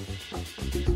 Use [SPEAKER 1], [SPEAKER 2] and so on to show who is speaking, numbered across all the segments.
[SPEAKER 1] Thank you.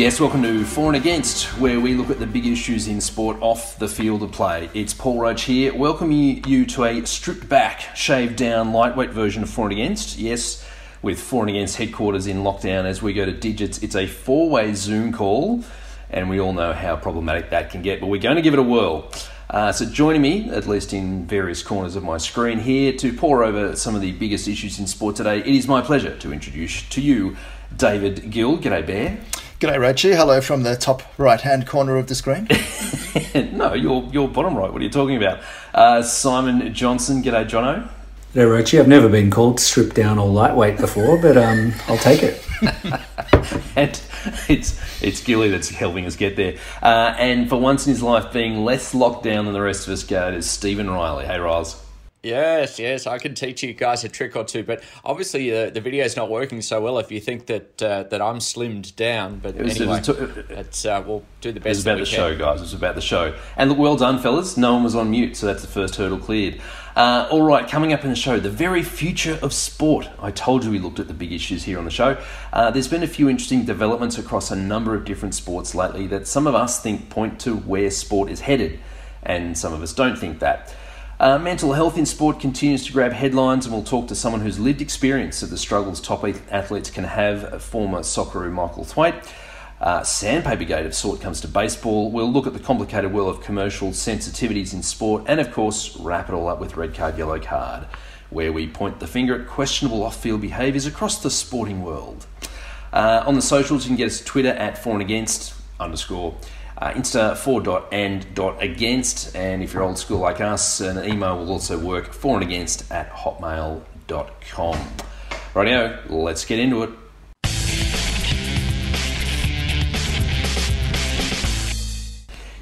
[SPEAKER 1] Yes, welcome to For and Against, where we look at the big issues in sport off the field of play. It's Paul Roach here, welcoming you to a stripped back, shaved down, lightweight version of For and Against. Yes, with For and Against headquarters in lockdown as we go to digits. It's a four way Zoom call, and we all know how problematic that can get, but we're going to give it a whirl. Uh, so, joining me, at least in various corners of my screen here, to pour over some of the biggest issues in sport today, it is my pleasure to introduce to you David Gill. G'day, Bear.
[SPEAKER 2] G'day, Rachie. Hello from the top right-hand corner of the screen.
[SPEAKER 1] no, you're, you're bottom right. What are you talking about? Uh, Simon Johnson. G'day, Jono.
[SPEAKER 3] G'day, Roachie. I've never been called stripped down or lightweight before, but um, I'll take it.
[SPEAKER 1] and it's it's Gilly that's helping us get there. Uh, and for once in his life, being less locked down than the rest of us go, is Stephen Riley. Hey, Riles.
[SPEAKER 4] Yes, yes, I can teach you guys a trick or two, but obviously uh, the video is not working so well. If you think that uh, that I'm slimmed down, but it was, anyway, it was, it's, uh, we'll do the best.
[SPEAKER 1] It's about the
[SPEAKER 4] can.
[SPEAKER 1] show, guys. It's about the show. And look, well done, fellas. No one was on mute, so that's the first hurdle cleared. Uh, all right, coming up in the show, the very future of sport. I told you we looked at the big issues here on the show. Uh, there's been a few interesting developments across a number of different sports lately that some of us think point to where sport is headed, and some of us don't think that. Uh, mental health in sport continues to grab headlines, and we'll talk to someone who's lived experience of the struggles top athletes can have, former Socceroo Michael Thwaite. Uh, Sandpaper Gate of sort comes to baseball. We'll look at the complicated world of commercial sensitivities in sport, and of course, wrap it all up with red card, yellow card, where we point the finger at questionable off field behaviours across the sporting world. Uh, on the socials, you can get us Twitter at for and against underscore uh, Insta for dot and dot against, and if you're old school like us, an email will also work for and against at hotmail.com. Rightio, let's get into it.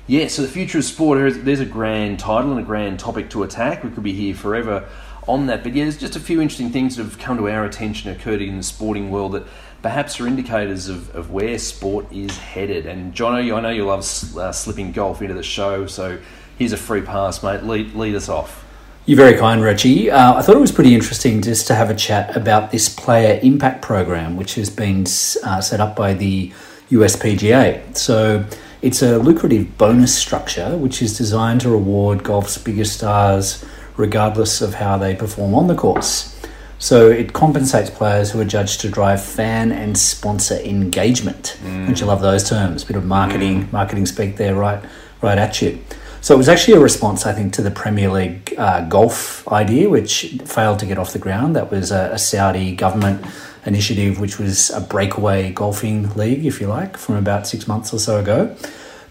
[SPEAKER 1] Yeah, so the future of sport, there's a grand title and a grand topic to attack. We could be here forever on that, but yeah, there's just a few interesting things that have come to our attention, occurred in the sporting world that perhaps are indicators of, of where sport is headed. And Jono, I know you love uh, slipping golf into the show, so here's a free pass, mate. Lead, lead us off.
[SPEAKER 3] You're very kind, Reggie. Uh, I thought it was pretty interesting just to have a chat about this player impact program, which has been uh, set up by the USPGA. So it's a lucrative bonus structure which is designed to reward golf's biggest stars regardless of how they perform on the course. So it compensates players who are judged to drive fan and sponsor engagement. Mm. Don't you love those terms? Bit of marketing, mm. marketing speak there, right, right at you. So it was actually a response, I think, to the Premier League uh, golf idea, which failed to get off the ground. That was a, a, Saudi government initiative, which was a breakaway golfing league, if you like, from about six months or so ago.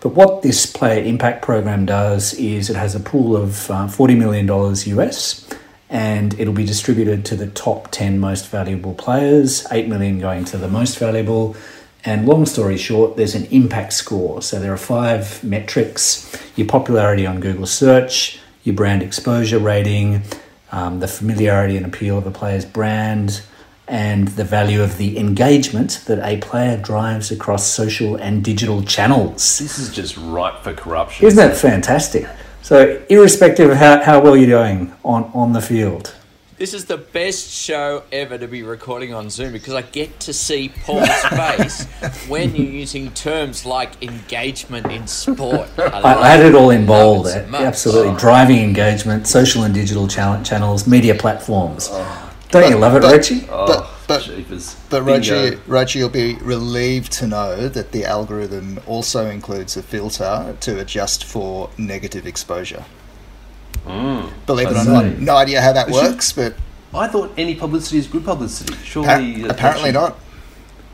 [SPEAKER 3] But what this player impact program does is it has a pool of uh, $40 million US and it'll be distributed to the top 10 most valuable players, 8 million going to the most valuable. And long story short, there's an impact score. So there are five metrics your popularity on Google search, your brand exposure rating, um, the familiarity and appeal of a player's brand, and the value of the engagement that a player drives across social and digital channels.
[SPEAKER 1] This is just ripe for corruption.
[SPEAKER 3] Isn't that fantastic? So, irrespective of how, how well you're doing on, on the field.
[SPEAKER 4] This is the best show ever to be recording on Zoom because I get to see Paul's face when you're using terms like engagement in sport.
[SPEAKER 3] I, I, I had it all in bold. Absolutely. Oh. Driving engagement, social and digital channels, media platforms. Oh. Don't but, you love it, but, Richie?
[SPEAKER 2] Oh. But, but, but Roger, Roger, you'll be relieved to know that the algorithm also includes a filter to adjust for negative exposure. Mm, Believe I it or not, no idea how that works, but
[SPEAKER 1] I thought any publicity is good publicity. Surely,
[SPEAKER 2] pa- apparently not.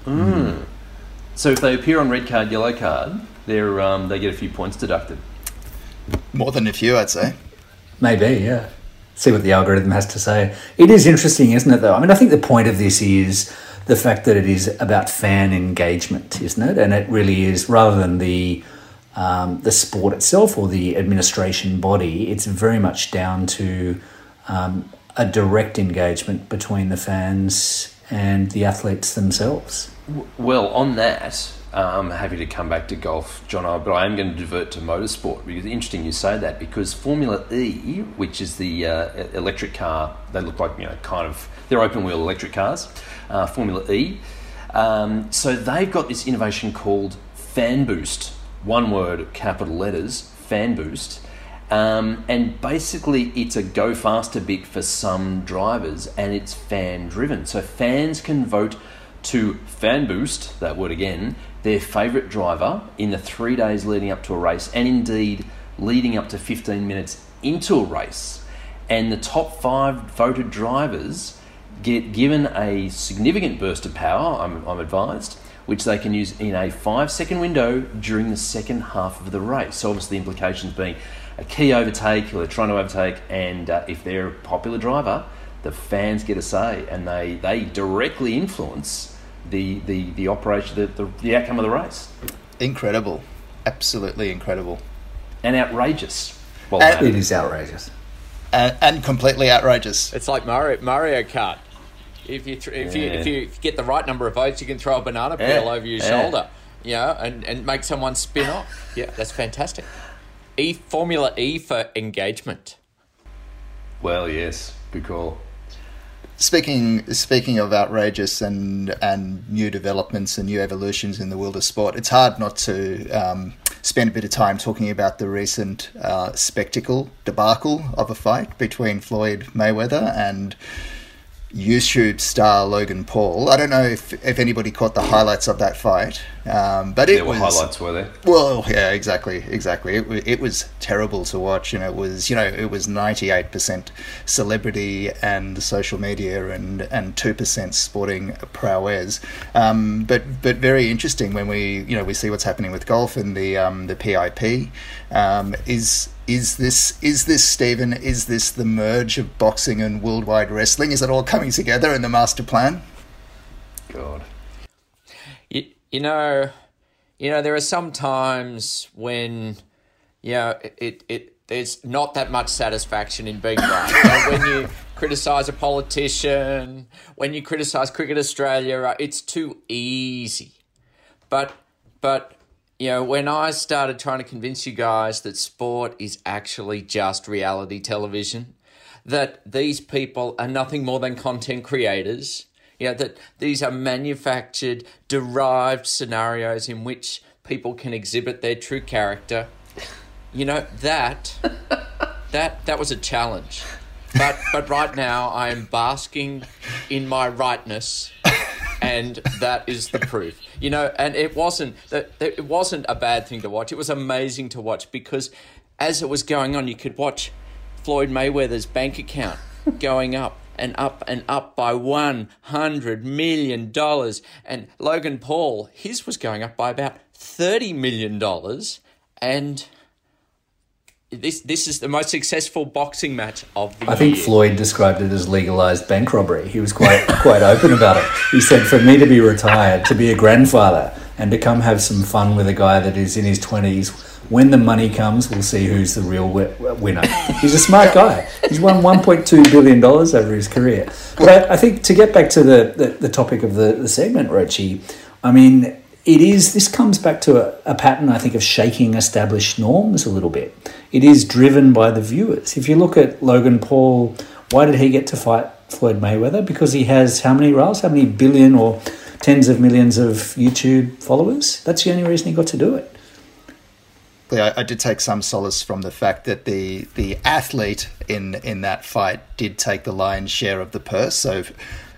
[SPEAKER 1] Mm. So if they appear on red card, yellow card, they're um, they get a few points deducted.
[SPEAKER 2] More than a few, I'd say.
[SPEAKER 3] Maybe, yeah see what the algorithm has to say. It is interesting, isn't it, though? I mean, I think the point of this is the fact that it is about fan engagement, isn't it? And it really is, rather than the um, the sport itself or the administration body, it's very much down to um, a direct engagement between the fans and the athletes themselves.
[SPEAKER 1] Well, on that, I'm happy to come back to golf, John, but I am going to divert to motorsport because interesting you say that because Formula E, which is the uh, electric car, they look like you know kind of they're open wheel electric cars, uh, Formula E. Um, so they've got this innovation called Fan Boost, one word, capital letters, Fan Boost. Um, and basically, it's a go faster bit for some drivers, and it's fan driven. So fans can vote to fan boost, that word again, their favourite driver in the three days leading up to a race, and indeed leading up to 15 minutes into a race. And the top five voted drivers get given a significant burst of power, I'm, I'm advised, which they can use in a five second window during the second half of the race. So, obviously, the implications being a key overtake, or they're trying to overtake, and uh, if they're a popular driver, the fans get a say and they, they directly influence the, the, the operation, the, the, the outcome of the race.
[SPEAKER 2] Incredible. Absolutely incredible.
[SPEAKER 1] And outrageous.
[SPEAKER 3] Well, and, it is outrageous.
[SPEAKER 2] And, and, completely outrageous.
[SPEAKER 4] It's like Mario, Mario Kart. If you, th- if, yeah. you, if you get the right number of votes, you can throw a banana peel yeah. over your yeah. shoulder, you know, and, and make someone spin off. Yeah, that's fantastic. E Formula E for engagement.
[SPEAKER 1] Well, yes, good call.
[SPEAKER 2] Speaking speaking of outrageous and and new developments and new evolutions in the world of sport, it's hard not to um, spend a bit of time talking about the recent uh, spectacle debacle of a fight between Floyd Mayweather and YouTube star Logan Paul. I don't know if, if anybody caught the highlights of that fight, um, but it
[SPEAKER 1] there
[SPEAKER 2] were
[SPEAKER 1] was highlights, were there?
[SPEAKER 2] Well, yeah, exactly, exactly. It, it was terrible to watch, and it was you know it was ninety eight percent celebrity and social media, and and two percent sporting prowess. Um, but but very interesting when we you know we see what's happening with golf and the um, the PIP um, is is this is this Stephen? Is this the merge of boxing and worldwide wrestling? Is it all coming together in the master plan?
[SPEAKER 1] God,
[SPEAKER 4] you, know, you know, there are some times when, you know, it it there's not that much satisfaction in being right. when you criticize a politician, when you criticize Cricket Australia, it's too easy. But but you know, when I started trying to convince you guys that sport is actually just reality television, that these people are nothing more than content creators, you know, that these are manufactured, derived scenarios in which people can exhibit their true character, you know, that that that was a challenge. But but right now I am basking in my rightness and that is the proof. You know, and it wasn't that it wasn't a bad thing to watch. It was amazing to watch because as it was going on, you could watch Floyd Mayweather's bank account going up and up and up by one hundred million dollars, and Logan Paul his was going up by about thirty million dollars, and this this is the most successful boxing match of the year.
[SPEAKER 3] I think Floyd described it as legalized bank robbery. He was quite quite open about it. He said, "For me to be retired, to be a grandfather, and to come have some fun with a guy that is in his twenties, when the money comes, we'll see who's the real winner." He's a smart guy. He's won 1.2 billion dollars over his career. But I, think to get back to the the, the topic of the the segment, Roachie, I mean it is this comes back to a, a, pattern i think of shaking established norms a little bit it is driven by the viewers if you look at logan paul why did he get to fight floyd mayweather because he has how many Riles? how many billion or tens of millions of youtube followers that's the only reason he got to do it
[SPEAKER 2] I, I did take some solace from the fact that the the athlete in in that fight did take the lion's share of the purse. So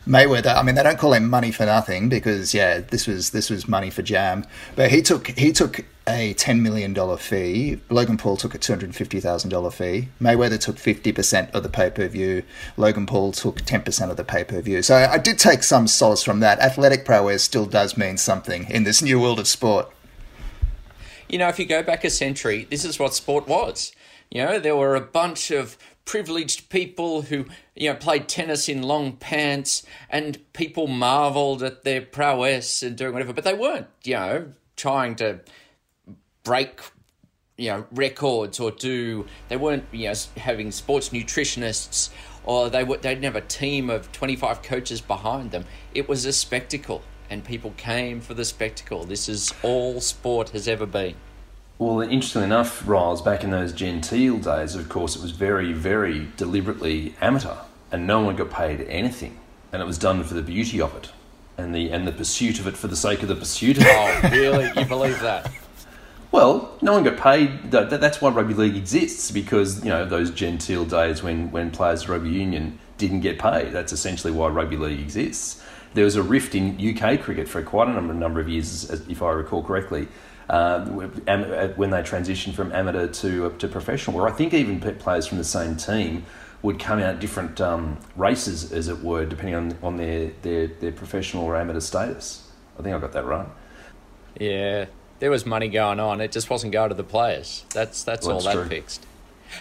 [SPEAKER 2] Mayweather, I mean, they don't call him money for nothing because yeah, this was this was money for jam. But he took he took a ten million dollar fee. Logan Paul took a two hundred fifty thousand dollar fee. Mayweather took fifty percent of the pay per view. Logan Paul took ten percent of the pay per view. So I did take some solace from that. Athletic prowess still does mean something in this new world of sport.
[SPEAKER 4] You know, if you go back a century, this is what sport was. You know, there were a bunch of privileged people who you know played tennis in long pants and people marveled at their prowess and doing whatever but they weren't you know trying to break you know records or do they weren't you know having sports nutritionists or they would they'd have a team of 25 coaches behind them. It was a spectacle, and people came for the spectacle. This is all sport has ever been.
[SPEAKER 1] Well, interestingly enough, Riles, back in those genteel days, of course, it was very, very deliberately amateur, and no one got paid anything, and it was done for the beauty of it, and the and the pursuit of it for the sake of the pursuit. Of it.
[SPEAKER 4] Oh, really? You believe that?
[SPEAKER 1] Well, no one got paid. That's why rugby league exists because you know those genteel days when when players of rugby union didn't get paid. That's essentially why rugby league exists. There was a rift in UK cricket for quite a number, number of years, if I recall correctly, uh, when they transitioned from amateur to uh, to professional, where I think even players from the same team would come out different um, races, as it were, depending on, on their, their, their professional or amateur status. I think I got that right.
[SPEAKER 4] Yeah, there was money going on. It just wasn't going to the players. That's that's well, all that's that true. fixed.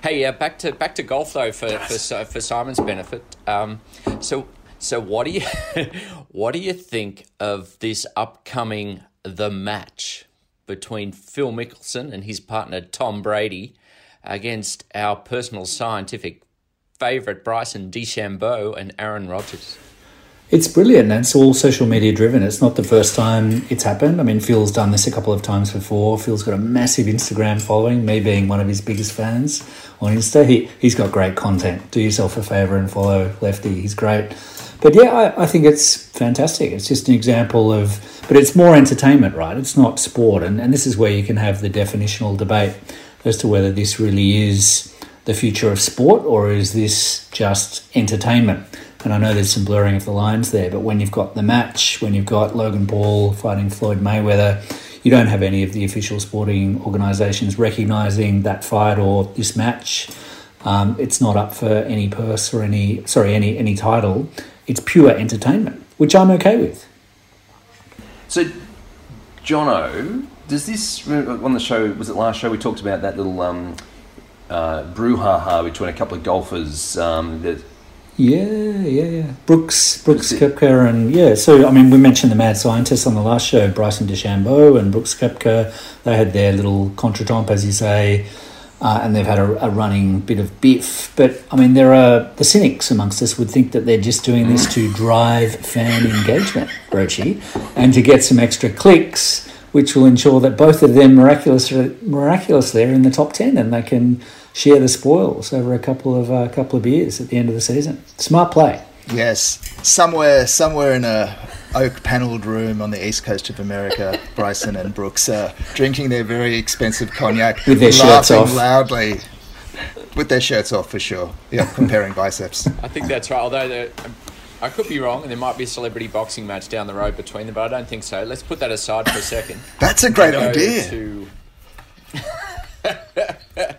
[SPEAKER 4] Hey, uh, back to back to golf though for for, for Simon's benefit. Um, so so what do you what do you think of this upcoming the match between Phil Mickelson and his partner Tom Brady against our personal scientific favourite Bryson DeChambeau and Aaron Rodgers.
[SPEAKER 3] It's brilliant. It's all social media driven. It's not the first time it's happened. I mean, Phil's done this a couple of times before. Phil's got a massive Instagram following, me being one of his biggest fans on Insta. He, he's got great content. Do yourself a favour and follow Lefty. He's great. But yeah, I, I think it's fantastic. It's just an example of, but it's more entertainment, right? It's not sport. And, and this is where you can have the definitional debate as to whether this really is the future of sport or is this just entertainment. And I know there's some blurring of the lines there, but when you've got the match, when you've got Logan Paul fighting Floyd Mayweather, you don't have any of the official sporting organisations recognising that fight or this match. Um, it's not up for any purse or any sorry any any title. It's pure entertainment, which I'm okay with.
[SPEAKER 1] So, Jono, does this on the show? Was it last show we talked about that little um, uh, brouhaha between a couple of golfers? Um, that
[SPEAKER 3] yeah, yeah, yeah. Brooks, Brooks Koepka, and yeah. So I mean, we mentioned the mad scientists on the last show, Bryson DeChambeau and Brooks Koepka. They had their little contretemps, as you say uh, and they've had a, a, running bit of biff. But I mean, there are the cynics amongst us would think that they're just doing this to drive fan engagement, Roachie, and to get some extra clicks, which will ensure that both of them miraculously, miraculously are in the top ten, and they can share the spoils over a couple of uh, couple of beers at the end of the season. Smart play.
[SPEAKER 2] Yes, somewhere, somewhere in a oak panelled room on the east coast of America, Bryson and Brooks are drinking their very expensive cognac,
[SPEAKER 3] with their shirts off,
[SPEAKER 2] loudly, with their shirts off for sure. Yeah, comparing biceps.
[SPEAKER 4] I think that's right. Although I could be wrong, and there might be a celebrity boxing match down the road between them, but I don't think so. Let's put that aside for a second.
[SPEAKER 2] That's a great idea.
[SPEAKER 4] To...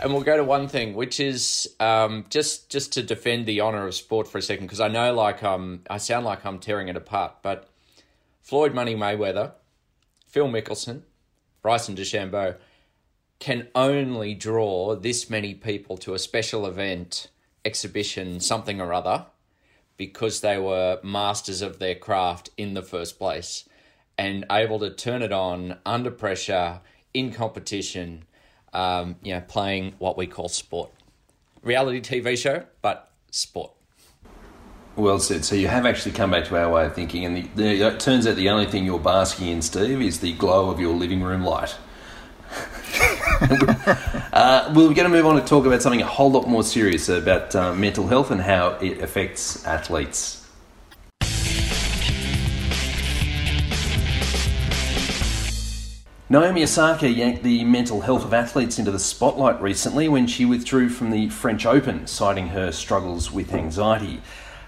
[SPEAKER 4] and we'll go to one thing, which is um, just just to defend the honor of sport for a second, because I know like um I sound like I'm tearing it apart, but Floyd Money Mayweather, Phil Mickelson, Bryson DeChambeau can only draw this many people to a special event, exhibition, something or other, because they were masters of their craft in the first place and able to turn it on under pressure in competition um, you know, playing what we call sport. Reality TV show, but sport.
[SPEAKER 1] Well said. So you have actually come back to our way of thinking, and the, the, it turns out the only thing you're basking in, Steve, is the glow of your living room light. uh, we're going to move on to talk about something a whole lot more serious about uh, mental health and how it affects athletes. Naomi Osaka yanked the mental health of athletes into the spotlight recently when she withdrew from the French Open, citing her struggles with anxiety.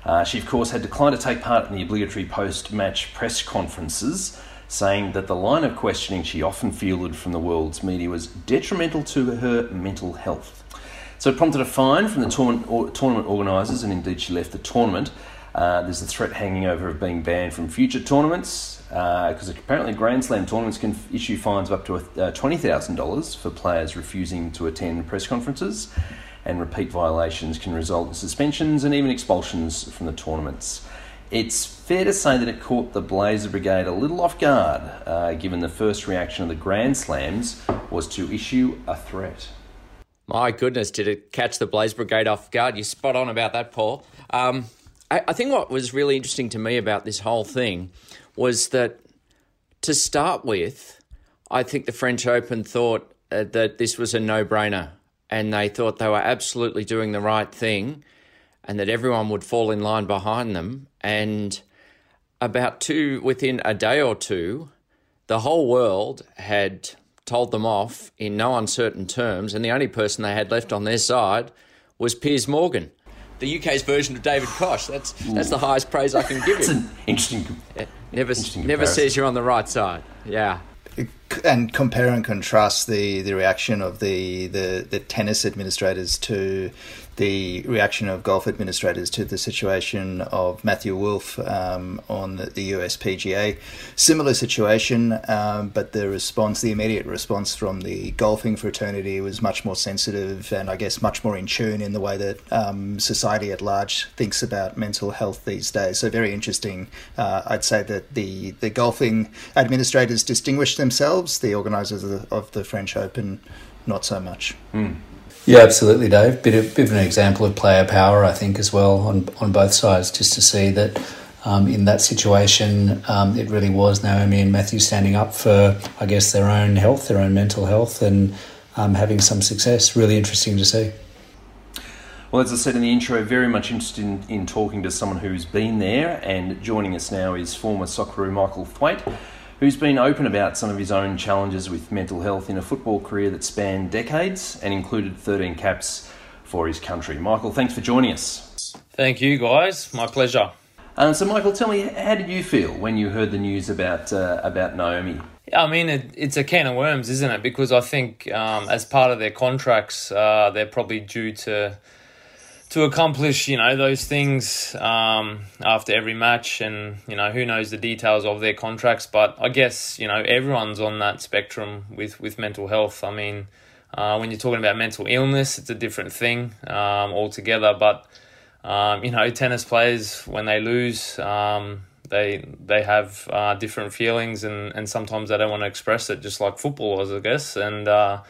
[SPEAKER 1] Uh, she, of course, had declined to take part in the obligatory post match press conferences, saying that the line of questioning she often fielded from the world's media was detrimental to her mental health. So it prompted a fine from the tournament organisers, and indeed she left the tournament. Uh, there's a threat hanging over of being banned from future tournaments because uh, apparently Grand Slam tournaments can issue fines of up to uh, $20,000 for players refusing to attend press conferences, and repeat violations can result in suspensions and even expulsions from the tournaments. It's fair to say that it caught the Blazer Brigade a little off guard, uh, given the first reaction of the Grand Slams was to issue a threat.
[SPEAKER 4] My goodness, did it catch the Blaze Brigade off guard? You're spot on about that, Paul. Um, I, I think what was really interesting to me about this whole thing was that to start with, I think the French Open thought uh, that this was a no brainer and they thought they were absolutely doing the right thing and that everyone would fall in line behind them. And about two, within a day or two, the whole world had told them off in no uncertain terms, and the only person they had left on their side was Piers Morgan, the UK's version of David Koch. That's that's the hmm. highest praise I can give
[SPEAKER 1] It's
[SPEAKER 4] him.
[SPEAKER 1] an interesting.
[SPEAKER 4] Eh, never
[SPEAKER 1] interesting
[SPEAKER 4] never
[SPEAKER 1] comparison.
[SPEAKER 4] says you're on the right side. Yeah.
[SPEAKER 2] and compare and contrast the, the reaction of the, the, the tennis administrators to the reaction of golf administrators to the situation of Matthew Wolff um, on the, the US PGA. Similar situation, um, but the response, the immediate response from the golfing fraternity was much more sensitive and I guess much more in tune in the way that um, society at large thinks about mental health these days. So very interesting. Uh, I'd say that the, the golfing administrators distinguished themselves, the organisers of the, of the French Open not so much.
[SPEAKER 3] Yeah, absolutely, Dave. Bit of, bit of an example of player power, I think, as well on on both sides. Just to see that um, in that situation, um, it really was Naomi and Matthew standing up for, I guess, their own health, their own mental health, and um, having some success. Really interesting to see.
[SPEAKER 1] Well, as I said in the intro, very much interested in, in talking to someone who's been there, and joining us now is former Socceroo Michael Thwaite, who's been open about some of his own challenges with mental health in a football career that spanned decades and included 13 caps for his country. Michael, thanks for joining us.
[SPEAKER 5] Thank you, guys. My pleasure.
[SPEAKER 1] Uh, so, Michael, tell me, how did you feel when you heard the news about uh, about Naomi?
[SPEAKER 5] I mean, it, it's a can of worms, isn't it? Because I think um, as part of their contracts, uh, they're probably due to to accomplish, you know, those things um, after every match, and you know, who knows the details of their contracts. But I guess you know everyone's on that spectrum with with mental health. I mean, uh, when you're talking about mental illness, it's a different thing um, altogether. But um, you know, tennis players when they lose, um, they they have uh, different feelings, and, and sometimes they don't want to express it, just like footballers, I guess. And uh,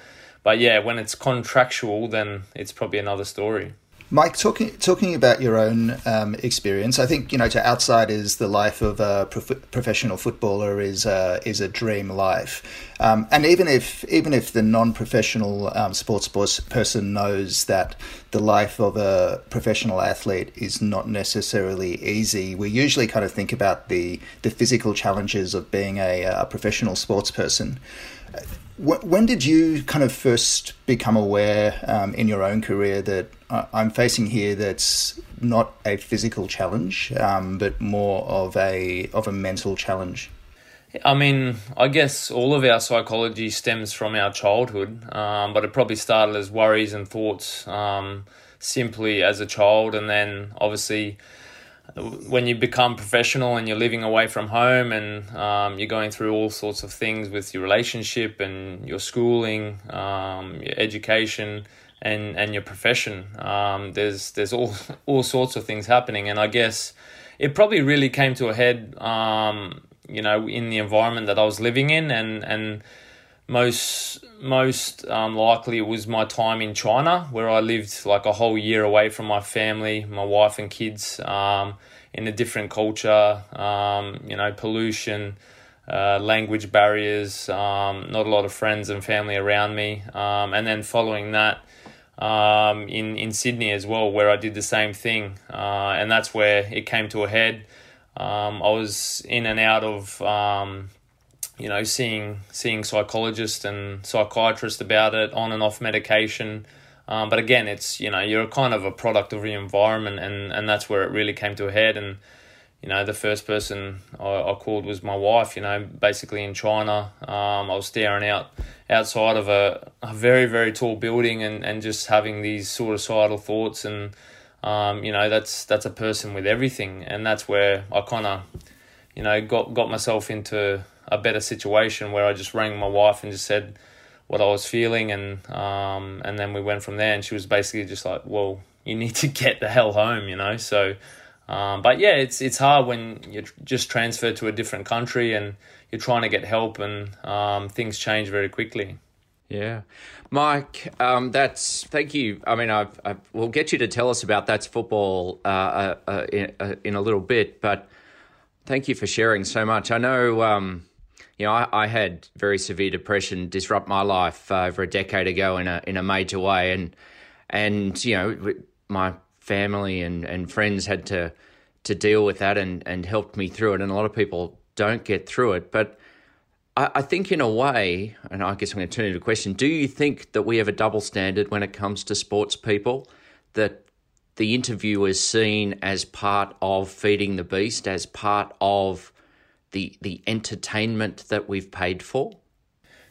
[SPEAKER 5] but yeah, when it's contractual, then it's probably another story.
[SPEAKER 2] Mike, talking talking about your own um, experience, I think you know to outsiders, the life of a prof- professional footballer is a, is a dream life, um, and even if even if the non-professional um, sports pers- person knows that the life of a professional athlete is not necessarily easy, we usually kind of think about the the physical challenges of being a, a professional sports person. When did you kind of first become aware um, in your own career that uh, I'm facing here that's not a physical challenge, um, but more of a of a mental challenge?
[SPEAKER 5] I mean, I guess all of our psychology stems from our childhood, um, but it probably started as worries and thoughts um, simply as a child, and then obviously when you become professional and you're living away from home and um, you're going through all sorts of things with your relationship and your schooling, um, your education, and, and your profession, um, there's there's all all sorts of things happening, and I guess it probably really came to a head, um, you know, in the environment that I was living in, and and most most um, likely it was my time in China where I lived like a whole year away from my family, my wife and kids, um, in a different culture, um, you know, pollution, uh, language barriers, um, not a lot of friends and family around me, um, and then following that. Um, in in Sydney as well, where I did the same thing, uh, and that's where it came to a head. Um, I was in and out of um, you know, seeing seeing psychologists and psychiatrists about it, on and off medication. Um, but again, it's you know you're kind of a product of your environment, and, and that's where it really came to a head. And you know, the first person I, I called was my wife. You know, basically in China, um, I was staring out outside of a, a very very tall building, and, and just having these suicidal thoughts, and um, you know that's that's a person with everything, and that's where I kind of you know got got myself into a better situation where I just rang my wife and just said what I was feeling. And um, and then we went from there. And she was basically just like well you need to get the hell home you know? So um, but yeah it's it's hard when you're just transferred to a different country and you're trying to get help and um, things change very quickly
[SPEAKER 4] Yeah, Mike, um, that's thank you. I mean, I've, I've, we'll get you to tell us about that's football uh, uh, uh in, uh, a little bit, but thank you for sharing so much. I know, um, you know, I, I, had very severe depression disrupt my life uh, over a decade ago in a in a major way, and and you know, my family and, and friends had to to deal with that and and helped me through it, and a lot of people don't get through it, but I, I think, in a way, and I guess I'm going to turn it to a question do you think that we have a double standard when it comes to sports people? That the interview is seen as part of feeding the beast, as part of the the entertainment that we've paid for?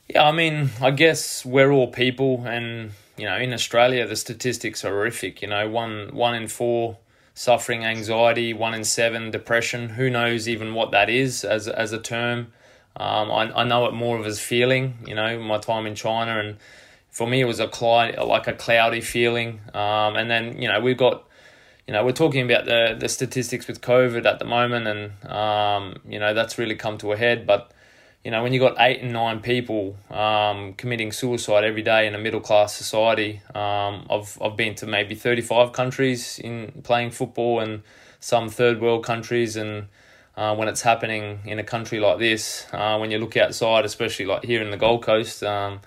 [SPEAKER 5] Yeah, I mean, I guess we're all people, and you know, in Australia, the statistics are horrific. You know, one one in four suffering anxiety, one in seven depression. Who knows even what that is as as a term? Um, I, I know it more of as feeling, you know, my time in China. And for me, it was a cloud, like a cloudy feeling. Um, and then, you know, we've got, you know, we're talking about the, the statistics with COVID at the moment. And, um, you know, that's really come to a head. But, you know, when you've got eight and nine people um, committing suicide every day in a middle class society, um, I've, I've been to maybe 35 countries in playing football and some third world countries. And, uh, when it's happening in a country like this. Uh, when you look outside, especially like here in the Gold Coast, um,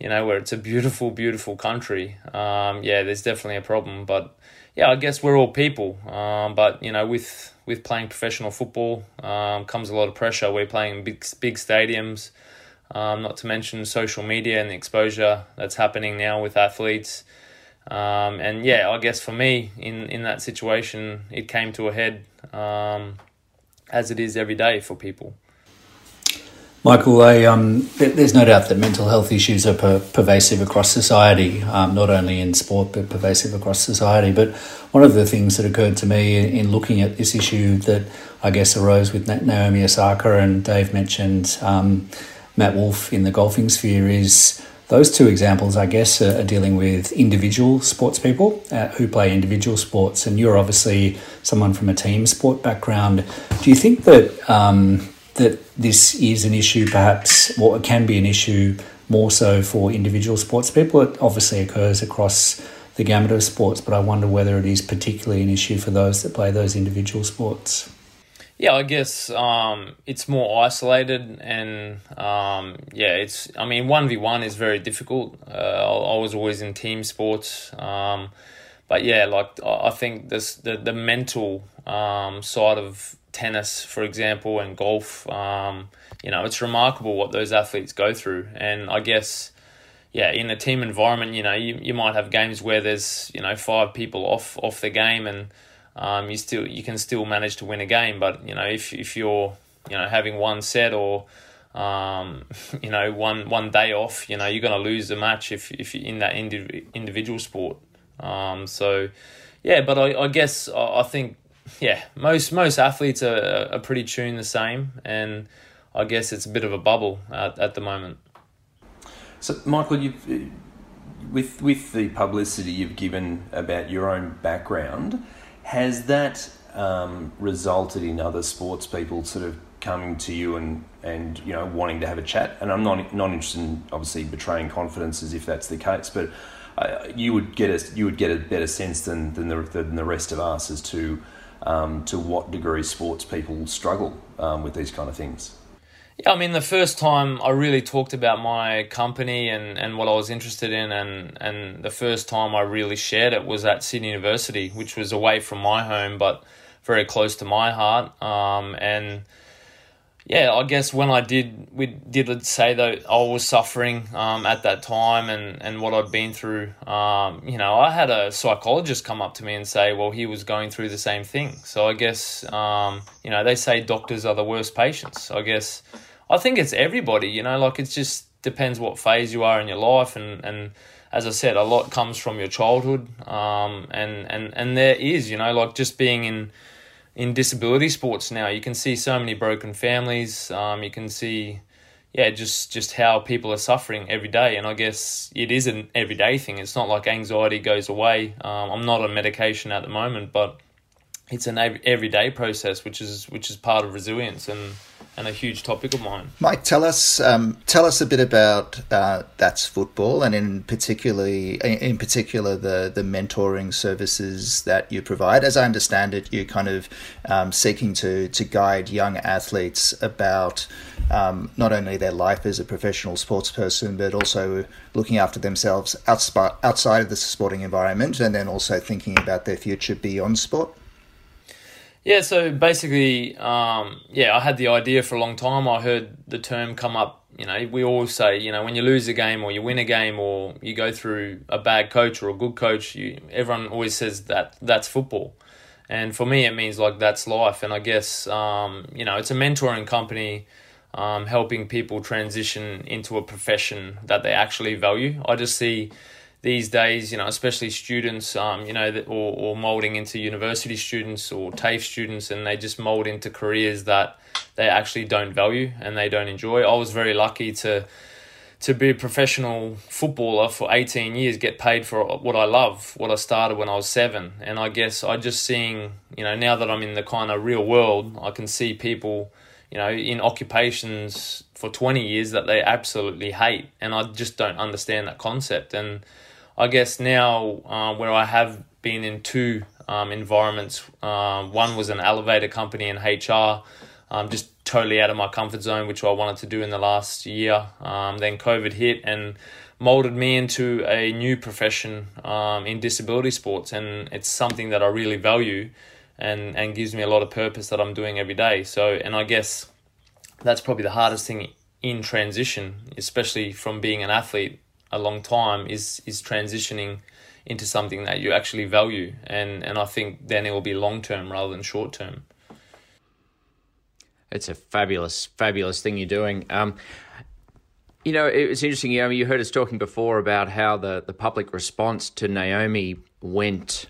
[SPEAKER 5] you know, where it's a beautiful, beautiful country. Um, yeah, there's definitely a problem. But yeah, I guess we're all people. Um, but you know, with with playing professional football um, comes a lot of pressure. We're playing big big stadiums. Um, not to mention social media and the exposure that's happening now with athletes. Um, and yeah, I guess for me in, in that situation, it came to a head um, as it is every day for people.
[SPEAKER 3] Michael, I, um, there's no doubt that mental health issues are per- pervasive across society, um, not only in sport but pervasive across society. But one of the things that occurred to me in looking at this issue that I guess arose with Naomi Osaka and Dave mentioned um, Matt Wolff in the golfing sphere is those two examples, I guess, are, dealing with individual sports people uh, who play individual sports, and you're obviously someone from a team sport background. Do you think that um, that this is an issue, perhaps, or it can be an issue more so for individual sports people? It obviously occurs across the gamut of sports, but I wonder whether it is particularly an issue for those that play those individual sports.
[SPEAKER 5] Yeah, I guess um, it's more isolated, and um, yeah, it's. I mean, one v one is very difficult. Uh, I, was always in team sports, um, but yeah, like I think this the the mental um, side of tennis, for example, and golf. Um, you know, it's remarkable what those athletes go through, and I guess yeah, in a team environment, you know, you, you might have games where there's you know five people off off the game and um, you still you can still manage to win a game. But you know if if you're you know having one set or um, you know one one day off, you know you're going to lose the match if if you're in that indi- individual sport. Um, so yeah, but I, I guess I, I think yeah most most athletes are, are pretty tuned the same, and I guess it's a bit of a bubble at, at the moment.
[SPEAKER 1] So Michael, you've with with the publicity you've given about your own background has that um, resulted in other sports people sort of coming to you and, and you know wanting to have a chat? And I'm not not interested in obviously betraying confidences if that's the case, but uh, you would get a you would get a better sense than than the, than the rest of us as to um, to what degree sports people struggle um, with these kind of things.
[SPEAKER 5] Yeah, I mean, the first time I really talked about my company and, and what I was interested in, and, and the first time I really shared it was at Sydney University, which was away from my home but very close to my heart. Um, and yeah, I guess when I did, we did say that I was suffering um, at that time and, and what I'd been through. Um, you know, I had a psychologist come up to me and say, well, he was going through the same thing. So I guess, um, you know, they say doctors are the worst patients. I guess, I think it's everybody, you know, like it just depends what phase you are in your life. And, and as I said, a lot comes from your childhood. Um, and, and, and there is, you know, like just being in, in disability sports now. You can see so many broken families. Um, you can see, yeah, just just how people are suffering every day. And I guess it is an everyday thing. It's not like anxiety goes away. Um, I'm not on medication at the moment, but it's an everyday process, which is which is part of resilience and and a huge topic of mine.
[SPEAKER 2] Mike, tell us um, tell us a bit about uh, that's football, and in particularly in particular the the mentoring services that you provide. As I understand it, you're kind of um, seeking to to guide young athletes about um, not only their life as a professional sports person, but also looking after themselves outside of the sporting environment, and then also thinking about their future beyond sport.
[SPEAKER 5] Yeah, so basically, um, yeah, I had the idea for a long time. I heard the term come up. You know, we always say, you know, when you lose a game or you win a game or you go through a bad coach or a good coach, you, everyone always says that that's football. And for me, it means like that's life. And I guess, um, you know, it's a mentoring company um, helping people transition into a profession that they actually value. I just see these days, you know, especially students, um, you know, or, or molding into university students or TAFE students, and they just mold into careers that they actually don't value and they don't enjoy. I was very lucky to to be a professional footballer for 18 years, get paid for what I love, what I started when I was seven. And I guess I just seeing, you know, now that I'm in the kind of real world, I can see people, you know, in occupations for 20 years that they absolutely hate. And I just don't understand that concept. And I guess now uh, where I have been in two um, environments, um, one was an elevator company in HR, um, just totally out of my comfort zone, which I wanted to do in the last year. Um, then COVID hit and molded me into a new profession um, in disability sports, and it's something that I really value and, and gives me a lot of purpose that I'm doing every day. So, and I guess that's probably the hardest thing in transition, especially from being an athlete a long time is is transitioning into something that you actually value and and I think then it will be long term rather than short term.
[SPEAKER 4] It's a fabulous fabulous thing you're doing. Um, you know, it was interesting. You, you heard us talking before about how the, the public response to Naomi went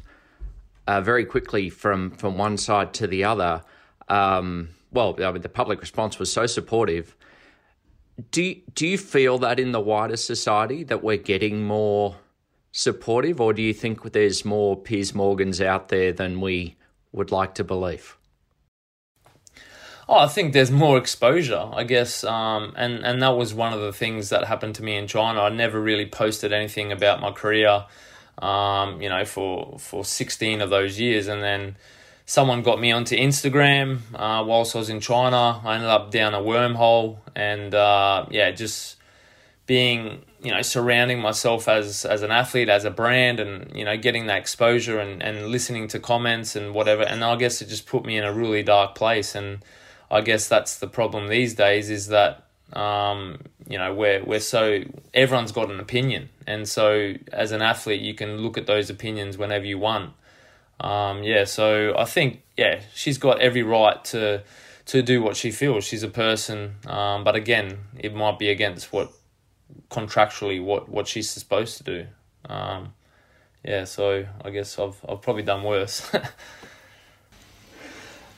[SPEAKER 4] uh, very quickly from, from one side to the other. Um, well, I mean, the public response was so supportive do do you feel that in the wider society that we're getting more supportive, or do you think there's more Piers Morgans out there than we would like to believe?
[SPEAKER 5] Oh, I think there's more exposure, I guess, um, and and that was one of the things that happened to me in China. I never really posted anything about my career, um, you know, for for sixteen of those years, and then someone got me onto Instagram uh, whilst I was in China. I ended up down a wormhole, and uh, yeah, just being you know surrounding myself as as an athlete, as a brand, and you know getting that exposure and and listening to comments and whatever. And I guess it just put me in a really dark place. And I guess that's the problem these days is that um, you know we're we're so everyone's got an opinion, and so as an athlete, you can look at those opinions whenever you want. Um, yeah, so I think yeah, she's got every right to to do what she feels. She's a person, um, but again, it might be against what contractually what what she's supposed to do. Um, yeah, so I guess I've I've probably done worse.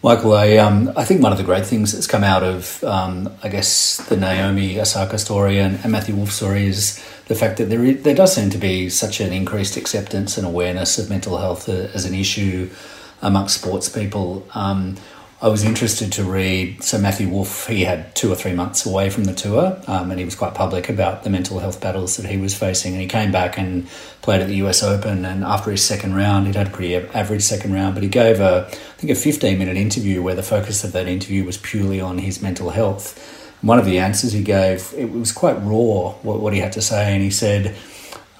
[SPEAKER 3] Michael, I um, I think one of the great things that's come out of um, I guess the Naomi Osaka story and, and Matthew Wolff story is the fact that there is, there does seem to be such an increased acceptance and awareness of mental health as an issue amongst sports people. Um, I was interested to read. So Matthew Wolff, he had two or three months away from the tour, um, and he was quite public about the mental health battles that he was facing. And he came back and played at the U.S. Open. And after his second round, he'd had a pretty average second round, but he gave a, I think, a 15 minute interview where the focus of that interview was purely on his mental health. One of the answers he gave, it was quite raw what, what he had to say, and he said.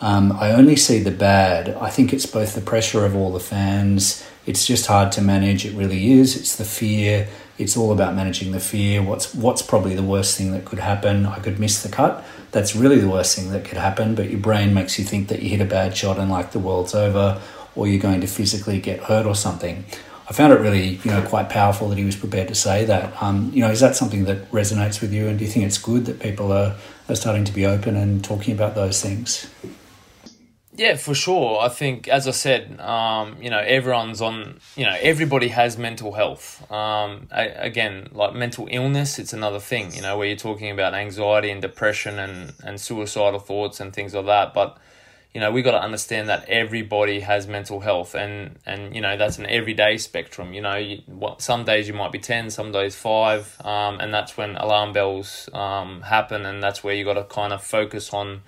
[SPEAKER 3] Um, I only see the bad. I think it's both the pressure of all the fans it's just hard to manage. It really is. It's the fear. It's all about managing the fear. What's what's probably the worst thing that could happen? I could miss the cut. That's really the worst thing that could happen. But your brain makes you think that you hit a bad shot and like the world's over, or you're going to physically get hurt or something. I found it really, you know, quite powerful that he was prepared to say that. Um, you know, is that something that resonates with you? And do you think it's good that people are, are starting to be open and talking about those things?
[SPEAKER 5] Yeah, for sure. I think, as I said, um, you know, everyone's on, you know, everybody has mental health. Um, I, again, like mental illness, it's another thing, you know, where you're talking about anxiety and depression and, and suicidal thoughts and things like that. But, you know we got to understand that everybody has mental health and and you know that's an everyday spectrum you know you, what, some days you might be 10 some days 5 um, and that's when alarm bells um, happen and that's where you got to kind of focus on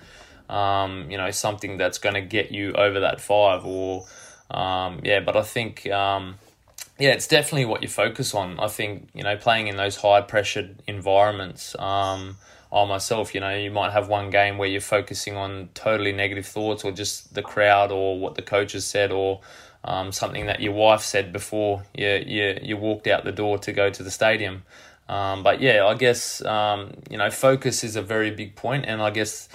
[SPEAKER 5] um, you know something that's going to get you over that 5 or um, yeah but i think um, yeah it's definitely what you focus on i think you know playing in those high pressured environments um, I myself, you know, you might have one game where you're focusing on totally negative thoughts or just the crowd or what the coaches said or um, something that your wife said before you, you, you walked out the door to go to the stadium. Um, but yeah, I guess, um, you know, focus is a very big point and I guess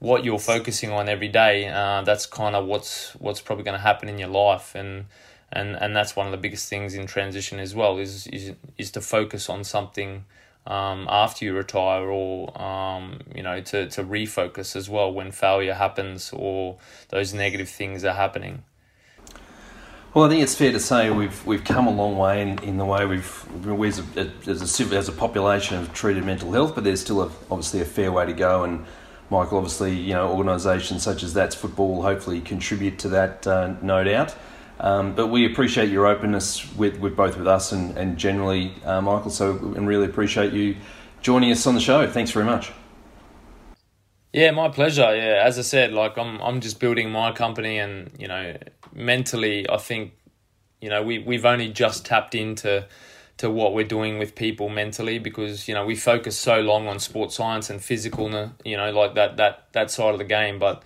[SPEAKER 5] what you're focusing on every day, uh, that's kind of what's what's probably going to happen in your life, and and and that's one of the biggest things in transition as well is is is to focus on something um, after you retire or um, you know to, to refocus as well when failure happens or those negative things are happening
[SPEAKER 1] well, I think it's fair to say we've we've come a long way in, in the way we've we as a, as a as a population have treated mental health, but there's still a, obviously a fair way to go. And Michael, obviously, you know, organisations such as That's Football hopefully contribute to that, uh, no doubt. Um, but we appreciate your openness with, with both with us and, and generally, uh, Michael. So, and really appreciate you joining us on the show. Thanks very much.
[SPEAKER 5] Yeah, my pleasure. Yeah, as I said, like I'm, I'm just building my company, and you know, mentally, I think, you know, we we've only just tapped into to what we're doing with people mentally because you know we focus so long on sports science and physical, you know, like that that that side of the game, but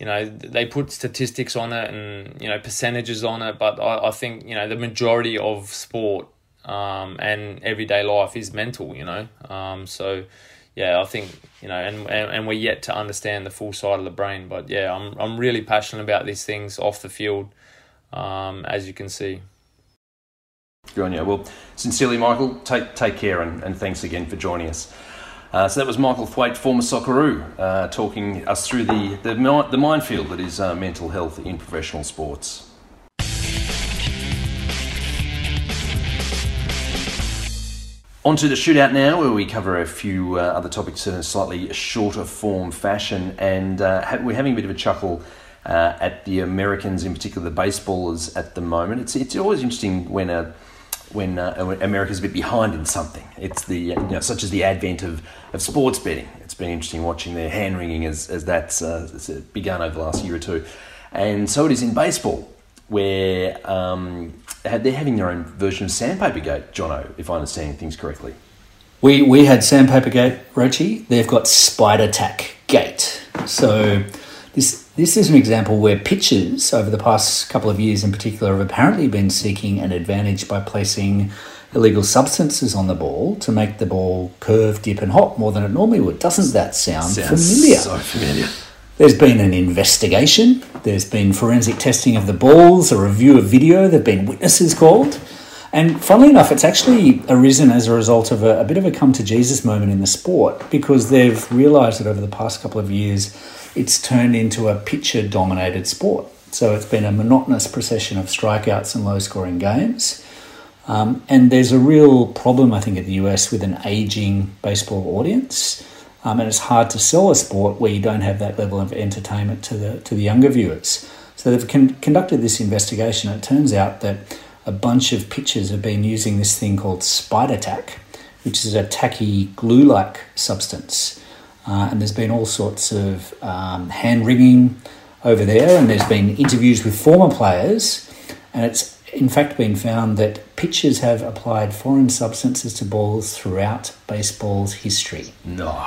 [SPEAKER 5] you know they put statistics on it and you know percentages on it but i, I think you know the majority of sport um, and everyday life is mental you know? Um, so yeah i think you know and, and and we're yet to understand the full side of the brain but yeah i'm, I'm really passionate about these things off the field um, as you can see
[SPEAKER 1] Good on you. Well, sincerely, Michael, take take care and, and thanks again for joining us. Uh, so that was Michael Thwaite, former Socceroo, uh, talking us through the, the, the minefield that is uh, mental health in professional sports. On to the shootout now, where we cover a few uh, other topics in a slightly shorter form fashion. And uh, we're having a bit of a chuckle uh, at the Americans, in particular the baseballers, at the moment. It's, it's always interesting when a when, uh, America's a bit behind in something. It's the you know, such as the advent of, of sports betting. It's been interesting watching their hand wringing as, as that's uh, begun over the last year or two. And so it is in baseball, where um, they're having their own version of Sandpaper Gate, Jono, if I understand things correctly.
[SPEAKER 3] We, we had Sandpaper Gate, Roachie. They've got Spider Tack Gate. So this this is an example where pitchers over the past couple of years in particular have apparently been seeking an advantage by placing illegal substances on the ball to make the ball curve, dip, and hop more than it normally would. Doesn't that sound Sounds familiar?
[SPEAKER 1] So familiar.
[SPEAKER 3] There's been an investigation. There's been forensic testing of the balls, a review of video. There've been witnesses called. And funnily enough, it's actually arisen as a result of a, a bit of a come to Jesus moment in the sport because they've realised that over the past couple of years, it's turned into a pitcher dominated sport. So it's been a monotonous procession of strikeouts and low scoring games. Um, and there's a real problem, I think, in the US with an aging baseball audience. Um, and it's hard to sell a sport where you don't have that level of entertainment to the, to the younger viewers. So they've con- conducted this investigation. It turns out that a bunch of pitchers have been using this thing called Spider Tack, which is a tacky glue like substance. Uh, and there's been all sorts of um, hand wringing over there, and there's been interviews with former players, and it's in fact been found that pitchers have applied foreign substances to balls throughout baseball's history.
[SPEAKER 1] No.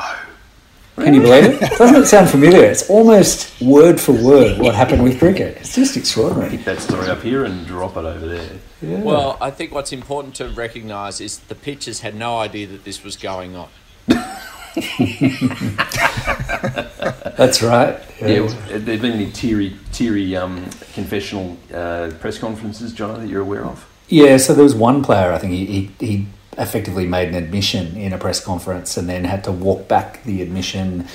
[SPEAKER 3] Can you believe it? Doesn't it sound familiar? It's almost word for word what happened with cricket. It's just extraordinary.
[SPEAKER 1] Pick that story up here and drop it over there.
[SPEAKER 4] Yeah. Well, I think what's important to recognise is the pitchers had no idea that this was going on.
[SPEAKER 3] That's right.
[SPEAKER 1] Yeah, yeah have there been any teary, teary um, confessional uh, press conferences, John, that you're aware of?
[SPEAKER 3] Yeah, so there was one player, I think he, he, he effectively made an admission in a press conference and then had to walk back the admission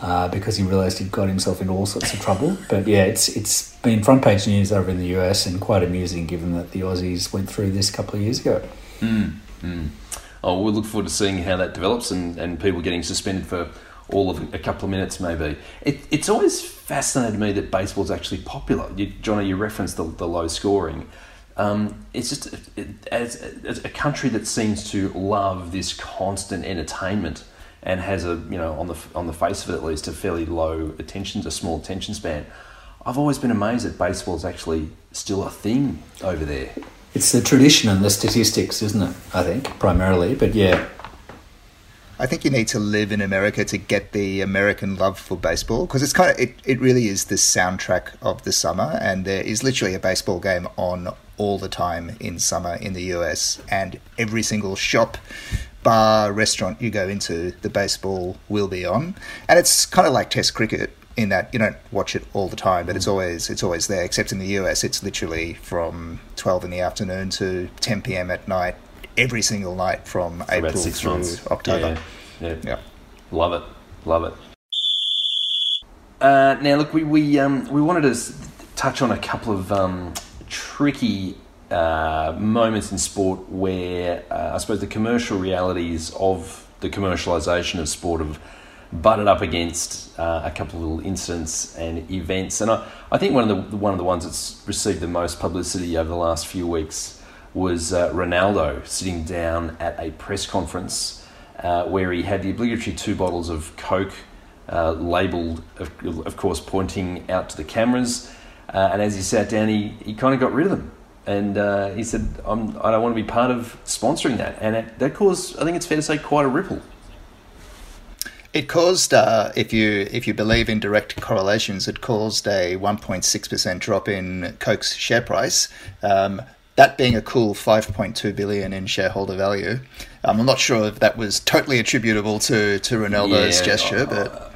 [SPEAKER 3] uh, because he realised he'd got himself into all sorts of trouble. But yeah, it's it's been front page news over in the US and quite amusing given that the Aussies went through this a couple of years ago.
[SPEAKER 1] Mm, mm oh, we'll look forward to seeing how that develops and, and people getting suspended for all of a couple of minutes maybe. It, it's always fascinated me that baseball's actually popular. You, Johnny, you referenced the, the low scoring. Um, it's just it, as, as, a country that seems to love this constant entertainment and has a you know on the on the face of it at least a fairly low attention, a small attention span. I've always been amazed that baseball is actually still a thing over there.
[SPEAKER 3] It's the tradition and the statistics, isn't it? I think primarily, but yeah,
[SPEAKER 2] I think you need to live in America to get the American love for baseball because it's kind of it, it really is the soundtrack of the summer and there is literally a baseball game on all the time in summer in the US and every single shop bar restaurant you go into the baseball will be on. And it's kind of like test cricket in that you don't watch it all the time but it's always it's always there except in the US it's literally from 12 in the afternoon to 10 p.m. at night every single night from For April through months. October.
[SPEAKER 1] Yeah, yeah. yeah. Love it. Love it. Uh, now, look, we we um, we wanted to touch on a couple of um, tricky uh, moments in sport where uh, I suppose the commercial realities of the commercialisation of sport have butted up against uh, a couple of little incidents and events. And I, I think one of the one of the ones that's received the most publicity over the last few weeks was uh, Ronaldo sitting down at a press conference uh, where he had the obligatory two bottles of Coke uh, labelled, of, of, course, pointing out to the cameras. Uh, and as he sat down, he, he kind of got rid of them. And uh, he said, I'm, I do not want to be part of sponsoring that. And it, that caused, I think it's fair to say, quite a ripple.
[SPEAKER 2] It caused, uh, if you if you believe in direct correlations, it caused a 1.6 percent drop in Coke's share price. Um, that being a cool 5.2 billion in shareholder value. Um, I'm not sure if that was totally attributable to, to Ronaldo's yeah, gesture, but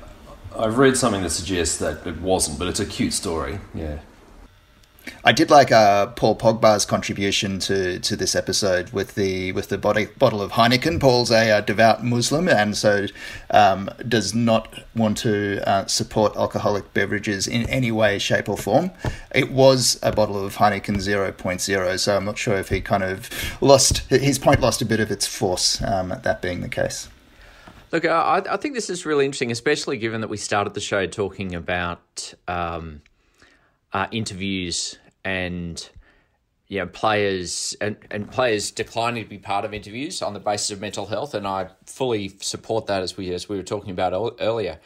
[SPEAKER 1] I've read something that suggests that it wasn't, but it's a cute story. Yeah.
[SPEAKER 2] I did like uh, Paul Pogba's contribution to, to this episode with the with the body, bottle of Heineken. Paul's a, a devout Muslim and so um, does not want to uh, support alcoholic beverages in any way, shape, or form. It was a bottle of Heineken 0.0, so I'm not sure if he kind of lost his point, lost a bit of its force. Um, that being the case.
[SPEAKER 4] Look, I, I, think this is really interesting, especially given that we started the show talking about. Um, uh, interviews and you know, players and, and players declining to be part of interviews on the basis of mental health, and I fully support that as we as we were talking about earlier.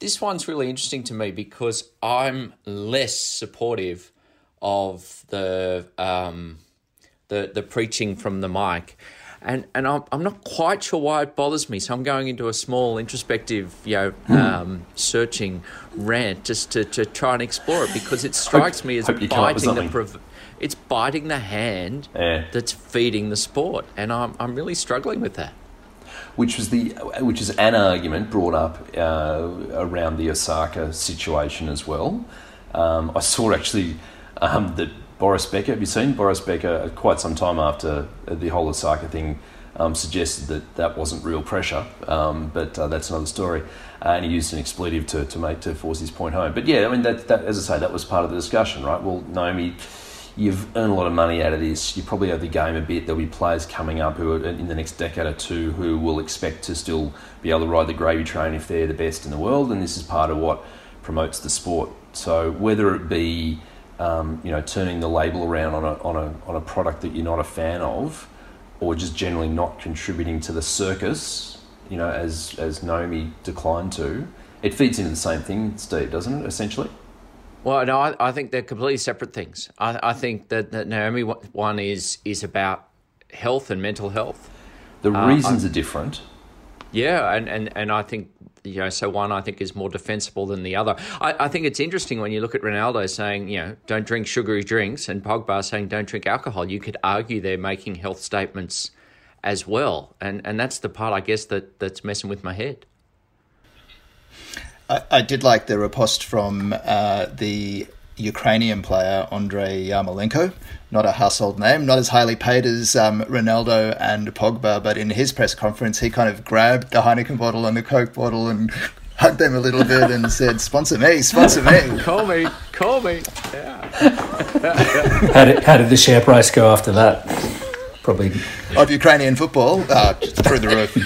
[SPEAKER 4] This one's really interesting to me because I'm less supportive of the um, the the preaching from the mic and and I'm, I'm not quite sure why it bothers me. So I'm going into a small introspective, you know, mm. um, searching rant just to, to try and explore it because it strikes hope, me as biting the prov- it's biting the hand yeah. that's feeding the sport, and I'm I'm really struggling with that.
[SPEAKER 1] Which was the which is an argument brought up uh, around the Osaka situation as well. Um, I saw actually um, that Boris Becker. Have you seen Boris Becker? Quite some time after the whole Osaka thing, um, suggested that that wasn't real pressure, um, but uh, that's another story. Uh, and he used an expletive to, to make to force his point home. But yeah, I mean that, that as I say, that was part of the discussion, right? Well, Naomi, you've earned a lot of money out of this. You probably have the game a bit. There'll be players coming up who are in the next decade or two who will expect to still be able to ride the gravy train if they're the best in the world, and this is part of what promotes the sport. So whether it be um, you know, turning the label around on a, on, a, on a product that you're not a fan of, or just generally not contributing to the circus, you know, as, as Naomi declined to, it feeds into the same thing, Steve, doesn't it, essentially?
[SPEAKER 4] Well, no, I, I think they're completely separate things. I, I think that, that Naomi one is, is about health and mental health.
[SPEAKER 1] The uh, reasons are different.
[SPEAKER 4] Yeah, and, and, and I think you know, so one I think is more defensible than the other. I, I, think it's interesting when you look at Ronaldo saying, you know, don't drink sugary drinks, and Pogba saying don't drink alcohol. You could argue they're making health statements as well, and and that's the part I guess that that's messing with my head.
[SPEAKER 2] I, I did like the riposte from uh, the Ukrainian player Andrei Yarmolenko. Not a household name, not as highly paid as um, Ronaldo and Pogba, but in his press conference, he kind of grabbed the Heineken bottle and the Coke bottle and hugged them a little bit and said, "Sponsor me, sponsor me,
[SPEAKER 4] call me, call me."
[SPEAKER 3] Yeah. how did how did the share price go after that? Probably
[SPEAKER 2] of Ukrainian football uh, through the roof.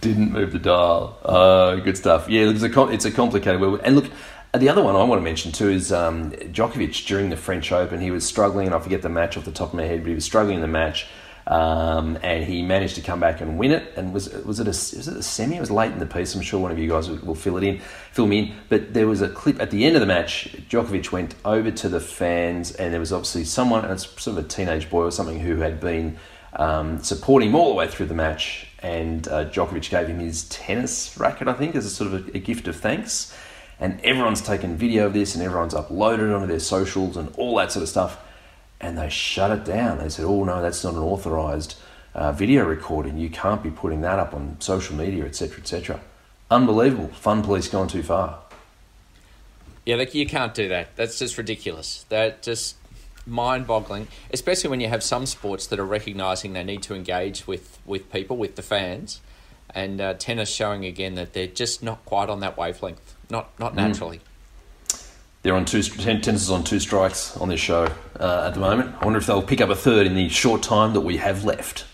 [SPEAKER 1] Didn't move the dial. Oh, good stuff. Yeah, it's a it's a complicated world. And look, the other one I want to mention too is um, Djokovic during the French Open. He was struggling, and I forget the match off the top of my head, but he was struggling in the match. Um, and he managed to come back and win it. And was was it a was it a semi? It was late in the piece. I'm sure one of you guys will, fill it in, fill me in. But there was a clip at the end of the match. Djokovic went over to the fans, and there was obviously someone, and it's sort of a teenage boy or something, who had been um, supporting him all the way through the match. And uh, Djokovic gave him his tennis racket, I think, as a sort of a, a gift of thanks. And everyone's taken video of this, and everyone's uploaded it onto their socials and all that sort of stuff and they shut it down. They said, "Oh no, that's not an authorized uh, video recording. You can't be putting that up on social media, etc., etc." Unbelievable. Fun police gone too far.
[SPEAKER 4] Yeah, like you can't do that. That's just ridiculous. That just mind-boggling, especially when you have some sports that are recognizing they need to engage with with people, with the fans, and uh, tennis showing again that they're just not quite on that wavelength. Not not naturally. Mm.
[SPEAKER 1] They're on two tennis on two strikes on this show uh, at the moment. I wonder if they'll pick up a third in the short time that we have left.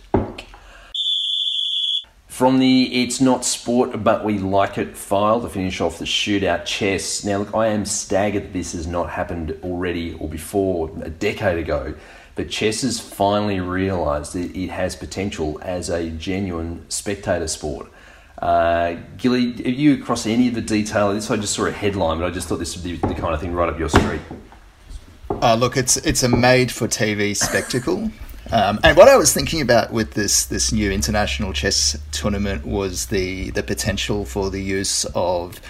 [SPEAKER 1] From the It's Not Sport But We Like It file to finish off the shootout chess. Now, look, I am staggered that this has not happened already or before a decade ago, but chess has finally realised that it has potential as a genuine spectator sport. Uh, Gilly, are you across any of the detail of this? I just saw a headline, but I just thought this would be the kind of thing right up your street.
[SPEAKER 2] Uh, look, it's it's a made-for-TV spectacle. Um, and what I was thinking about with this this new international chess tournament was the the potential for the use of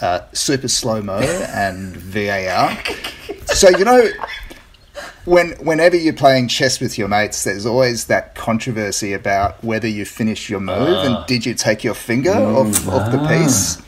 [SPEAKER 2] uh, super slow mo and VAR. So you know, when whenever you're playing chess with your mates, there's always that controversy about whether you finish your move uh, and ah. did you take your finger mm, off, off the piece.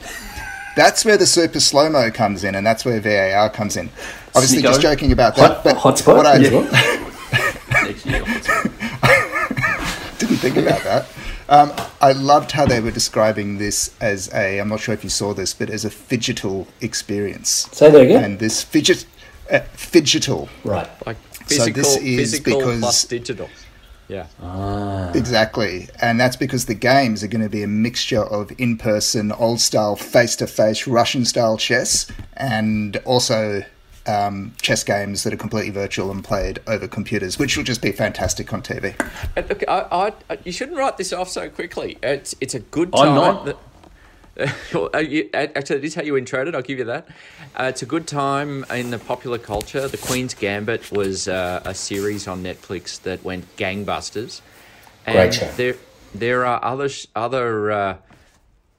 [SPEAKER 2] That's where the super slow mo comes in, and that's where VAR comes in. Obviously, Snicko. just joking about that.
[SPEAKER 3] Hot, but hotspot. What I yeah.
[SPEAKER 2] didn't think about that. Um, I loved how they were describing this as a. I'm not sure if you saw this, but as a phygital experience.
[SPEAKER 3] Say that again.
[SPEAKER 2] And this fidget, uh, phygital.
[SPEAKER 3] Right.
[SPEAKER 4] Like Physical, so this is physical because plus digital. Yeah.
[SPEAKER 2] Ah. Exactly. And that's because the games are going to be a mixture of in person, old style, face to face, Russian style chess, and also um, chess games that are completely virtual and played over computers, which will just be fantastic on TV.
[SPEAKER 4] And look, I, I, you shouldn't write this off so quickly. It's, it's a good time.
[SPEAKER 1] I'm not.
[SPEAKER 4] That, actually, this is how you introed it. I'll give you that. Uh, it's a good time in the popular culture. The Queen's Gambit was uh, a series on Netflix that went gangbusters.
[SPEAKER 3] And Great show.
[SPEAKER 4] There, there are other other uh,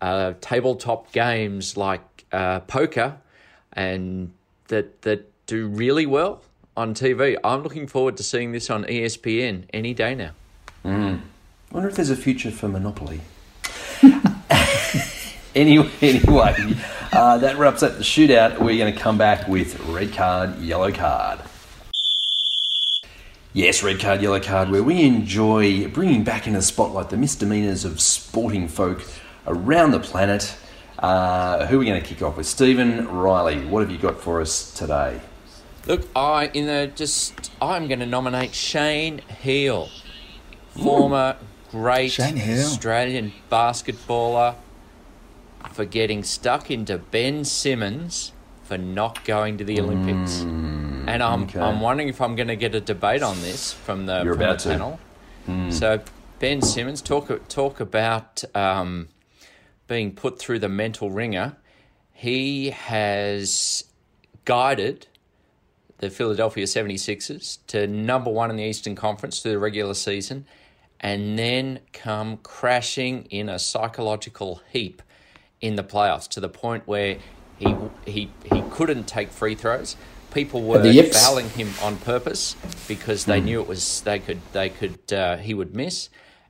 [SPEAKER 4] uh, tabletop games like uh, poker, and that that do really well on TV. I'm looking forward to seeing this on ESPN any day now.
[SPEAKER 1] Mm. I wonder if there's a future for Monopoly. Anyway, anyway uh, that wraps up the shootout. We're going to come back with red card, yellow card. Yes, red card, yellow card, where we enjoy bringing back into the spotlight the misdemeanors of sporting folk around the planet. Uh, who are we going to kick off with? Stephen Riley, what have you got for us today?
[SPEAKER 4] Look, I in the just I'm going to nominate Shane Heal, former Ooh. great Australian basketballer for getting stuck into Ben Simmons for not going to the Olympics. Mm, and I'm, okay. I'm wondering if I'm going to get a debate on this from the,
[SPEAKER 1] You're
[SPEAKER 4] from
[SPEAKER 1] about
[SPEAKER 4] the panel. Mm. So, Ben Simmons, talk, talk about um, being put through the mental ringer. He has guided the Philadelphia 76ers to number one in the Eastern Conference through the regular season and then come crashing in a psychological heap in the playoffs to the point where he he he couldn't take free throws. People were fouling him on purpose because they mm. knew it was they could they could uh, he would miss,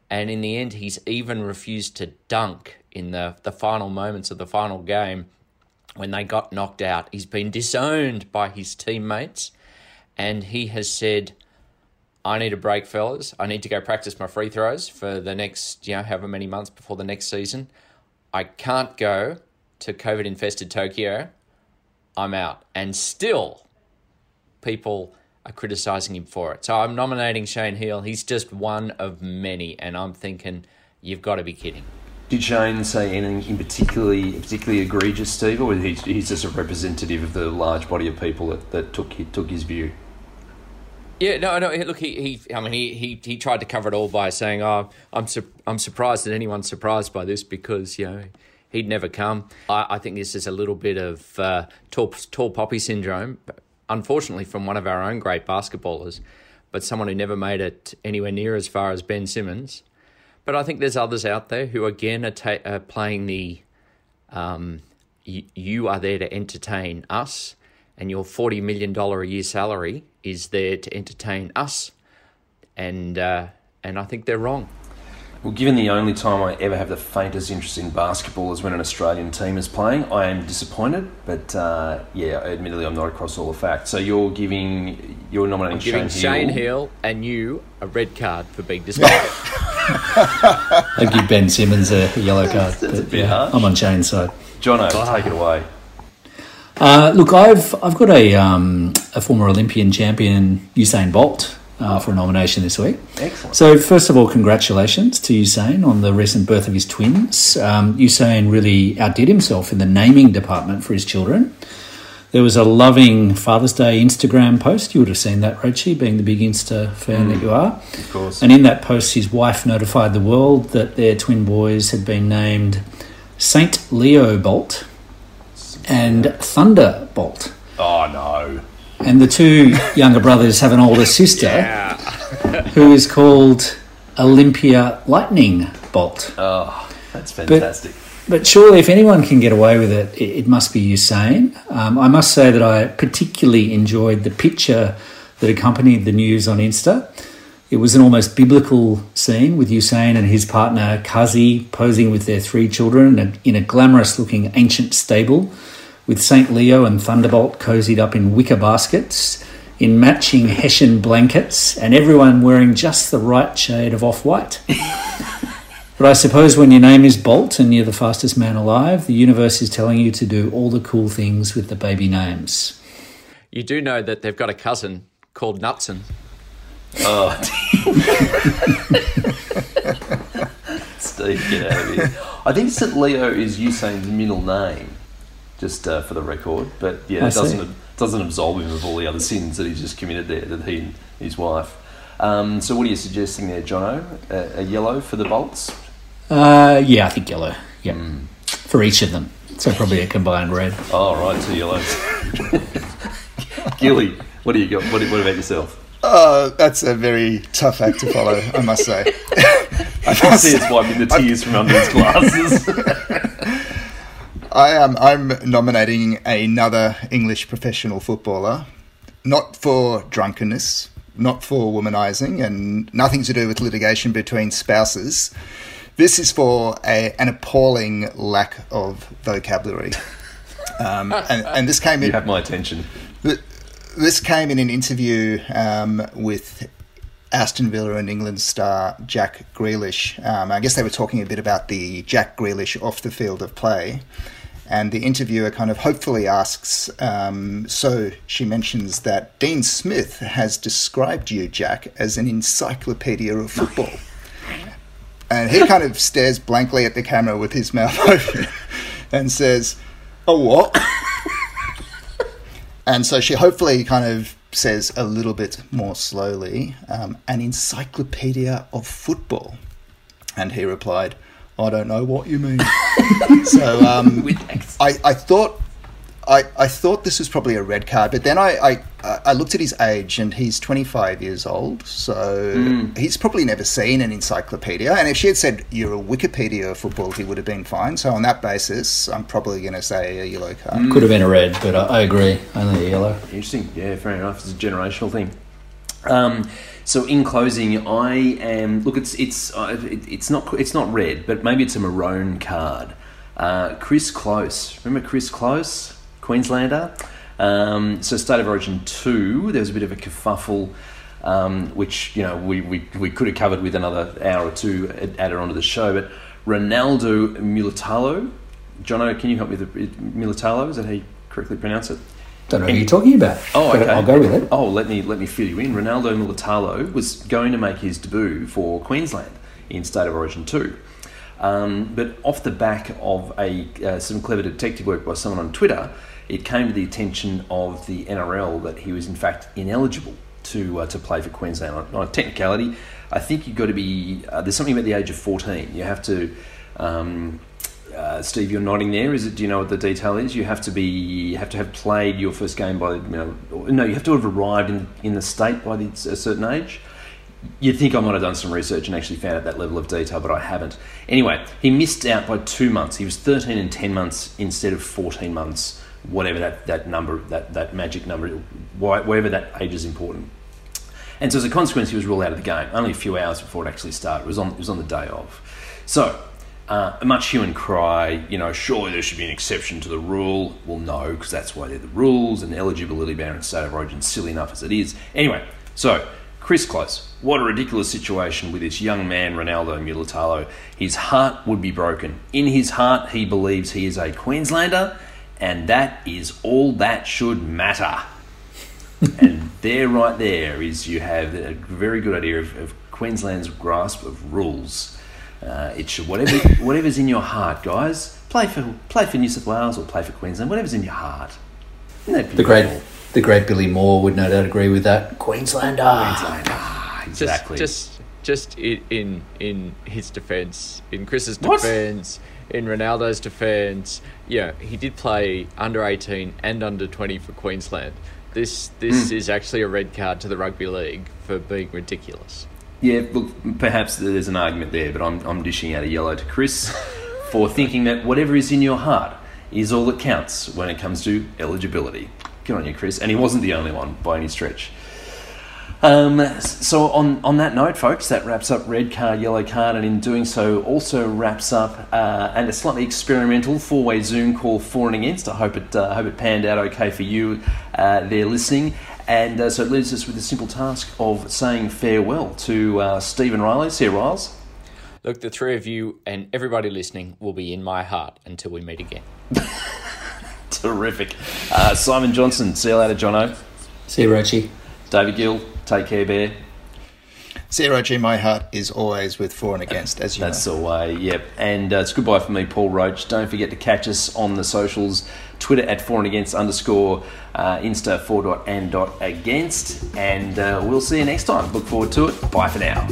[SPEAKER 4] and in the end he's even refused to dunk in the the final moments of the final game when they got knocked out. He's been disowned by his teammates, and he has said. I need a break, fellas. I need to go practice my free throws for the next, you know, however many months before the next season. I can't go to COVID infested Tokyo. I'm out. And still, people are criticizing him for it. So I'm nominating Shane Heal. He's just one of many. And I'm thinking, you've got to be kidding.
[SPEAKER 1] Did Shane say anything in particularly particularly egregious, Steve, or he, he's just a representative of the large body of people that, that took took his view?
[SPEAKER 4] Yeah, no, no. Look, he, he I mean, he, he, he tried to cover it all by saying, "Oh, I'm su- I'm surprised that anyone's surprised by this because you know he'd never come." I, I think this is a little bit of uh, tall tall poppy syndrome, unfortunately, from one of our own great basketballers, but someone who never made it anywhere near as far as Ben Simmons. But I think there's others out there who again are, ta- are playing the um, y- you are there to entertain us, and your forty million dollar a year salary is there to entertain us, and uh, and I think they're wrong.
[SPEAKER 1] Well, given the only time I ever have the faintest interest in basketball is when an Australian team is playing, I am disappointed. But uh, yeah, admittedly, I'm not across all the facts. So you're giving, you're nominating
[SPEAKER 4] I'm giving
[SPEAKER 1] Shane,
[SPEAKER 4] Shane Heal and you a red card for being disqualified.
[SPEAKER 3] I give Ben Simmons a yellow card.
[SPEAKER 1] That's a
[SPEAKER 3] but,
[SPEAKER 1] bit
[SPEAKER 3] yeah,
[SPEAKER 1] harsh.
[SPEAKER 3] I'm on Shane's side.
[SPEAKER 1] Jono, take it away.
[SPEAKER 3] Uh, look, I've I've got a um, a former Olympian champion Usain Bolt uh, for a nomination this week.
[SPEAKER 1] Excellent.
[SPEAKER 3] So first of all, congratulations to Usain on the recent birth of his twins. Um, Usain really outdid himself in the naming department for his children. There was a loving Father's Day Instagram post. You would have seen that, Roachie, being the big Insta fan that you are.
[SPEAKER 1] Of course.
[SPEAKER 3] And in that post, his wife notified the world that their twin boys had been named Saint Leo Bolt and Thunderbolt.
[SPEAKER 1] Oh no.
[SPEAKER 3] And the two younger brothers have an older sister who is called Olympia Lightning Bolt.
[SPEAKER 1] Oh, that's fantastic.
[SPEAKER 3] But surely, if anyone can get away with it, it, it must be Usain. Um, I must say that I particularly enjoyed the picture that accompanied the news on Insta. It was an almost biblical scene with Usain and his partner Kasi posing with their three children in a, in a glamorous looking ancient stable, with St. Leo and Thunderbolt cozied up in wicker baskets, in matching Hessian blankets, and everyone wearing just the right shade of off white. But I suppose when your name is Bolt and you're the fastest man alive, the universe is telling you to do all the cool things with the baby names.
[SPEAKER 4] you do know that they've got a cousin called Nutson.
[SPEAKER 1] Oh, Steve, get out of here. I think St. Leo is Usain's middle name, just uh, for the record. But yeah,
[SPEAKER 3] I
[SPEAKER 1] it doesn't doesn't absolve him of all the other sins that he's just committed there, that he and his wife. Um, so, what are you suggesting there, Jono? A, a yellow for the bolts?
[SPEAKER 3] Uh, yeah, I think yellow. Yeah, for each of them. So probably a combined red.
[SPEAKER 1] Oh, right, two yellows. Gilly, what do you got? What, what about yourself?
[SPEAKER 2] Uh, that's a very tough act to follow, I must say.
[SPEAKER 1] I can see it's wiping the tears from under his glasses.
[SPEAKER 2] I am. I'm nominating another English professional footballer, not for drunkenness, not for womanising, and nothing to do with litigation between spouses. This is for a, an appalling lack of vocabulary, um, and, and this came
[SPEAKER 1] you
[SPEAKER 2] in.
[SPEAKER 1] have my attention.
[SPEAKER 2] This came in an interview um, with Aston Villa and England star Jack Grealish. Um, I guess they were talking a bit about the Jack Grealish off the field of play. And the interviewer kind of hopefully asks, um, so she mentions that Dean Smith has described you, Jack, as an encyclopedia of football. And he kind of stares blankly at the camera with his mouth open and says, Oh, what? And so she hopefully kind of says a little bit more slowly, um, an encyclopedia of football. And he replied, I don't know what you mean. so um, I, I thought. I, I thought this was probably a red card, but then I, I, I looked at his age and he's 25 years old, so he's probably never seen an encyclopedia. And if she had said, You're a Wikipedia of football, he would have been fine. So, on that basis, I'm probably going to say a yellow card.
[SPEAKER 3] Could have been a red, but I, I agree. Only a yellow.
[SPEAKER 1] Interesting. Yeah, fair enough. It's a generational thing. Um, so in closing, I am look. It's it's uh, it, it's not it's not red, but maybe it's a maroon card. Uh, Chris Close, remember Chris Close, Queenslander. Um, so State of Origin two, there was a bit of a kerfuffle, um, which you know we, we, we could have covered with another hour or two ad- added onto the show. But Ronaldo Mulitalo, Jono, can you help me with the Mulitalo? Is that how you correctly pronounce it?
[SPEAKER 3] Don't know who you're talking about.
[SPEAKER 1] Oh, okay.
[SPEAKER 3] I'll go with it.
[SPEAKER 1] Oh, let me let me fill you in. Ronaldo Mulitalo was going to make his debut for Queensland in State of Origin two, Um, but off the back of a uh, some clever detective work by someone on Twitter, it came to the attention of the NRL that he was in fact ineligible to uh, to play for Queensland. On, on, a technicality, I think you've got to be uh, there's something about the age of 14. You have to. Um, uh, Steve, you're nodding there. Is it? Do you know what the detail is? You have to be, have to have played your first game by, you know, no, you have to have arrived in in the state by the, a certain age. You'd think I might have done some research and actually found out that level of detail, but I haven't. Anyway, he missed out by two months. He was 13 and 10 months instead of 14 months, whatever that, that number, that, that magic number, whatever that age is important. And so as a consequence, he was ruled out of the game only a few hours before it actually started. It was on, it was on the day of. So, uh, much hue and cry, you know, surely there should be an exception to the rule. Well, no, because that's why they're the rules and eligibility ban in state of origin, silly enough as it is. Anyway, so Chris Close, what a ridiculous situation with this young man, Ronaldo Mulitalo. His heart would be broken. In his heart, he believes he is a Queenslander, and that is all that should matter. and there, right there, is you have a very good idea of, of Queensland's grasp of rules. Uh, it should whatever whatever's in your heart, guys. Play for play for New South Wales or play for Queensland. Whatever's in your heart.
[SPEAKER 3] The great the great Billy Moore would no doubt agree with that. Queenslander.
[SPEAKER 1] Queenslander. Exactly.
[SPEAKER 4] Just, just, just in in his defence, in Chris's defence, in Ronaldo's defence, yeah, he did play under eighteen and under twenty for Queensland. This this mm. is actually a red card to the rugby league for being ridiculous.
[SPEAKER 1] Yeah, look, perhaps there's an argument there, but I'm I'm dishing out a yellow to Chris for thinking that whatever is in your heart is all that counts when it comes to eligibility. Good on you, Chris. And he wasn't the only one by any stretch. Um, so on, on that note, folks, that wraps up red card, yellow card, and in doing so, also wraps up uh, and a slightly experimental four-way Zoom call for and against. I hope it uh, hope it panned out okay for you uh, there listening. And uh, so it leaves us with the simple task of saying farewell to uh, Stephen Riley. See you, Riles.
[SPEAKER 4] Look, the three of you and everybody listening will be in my heart until we meet again.
[SPEAKER 1] Terrific. Uh, Simon Johnson, see you later, Jono.
[SPEAKER 3] See you, Roachie.
[SPEAKER 1] David Gill, take care, Bear.
[SPEAKER 2] Zero G, my heart is always with for and against, as you know.
[SPEAKER 1] That's
[SPEAKER 2] know.
[SPEAKER 1] the way, yep. And uh, it's goodbye for me, Paul Roach. Don't forget to catch us on the socials Twitter at for and against underscore, uh, Insta for dot and dot against. And uh, we'll see you next time. Look forward to it. Bye for now.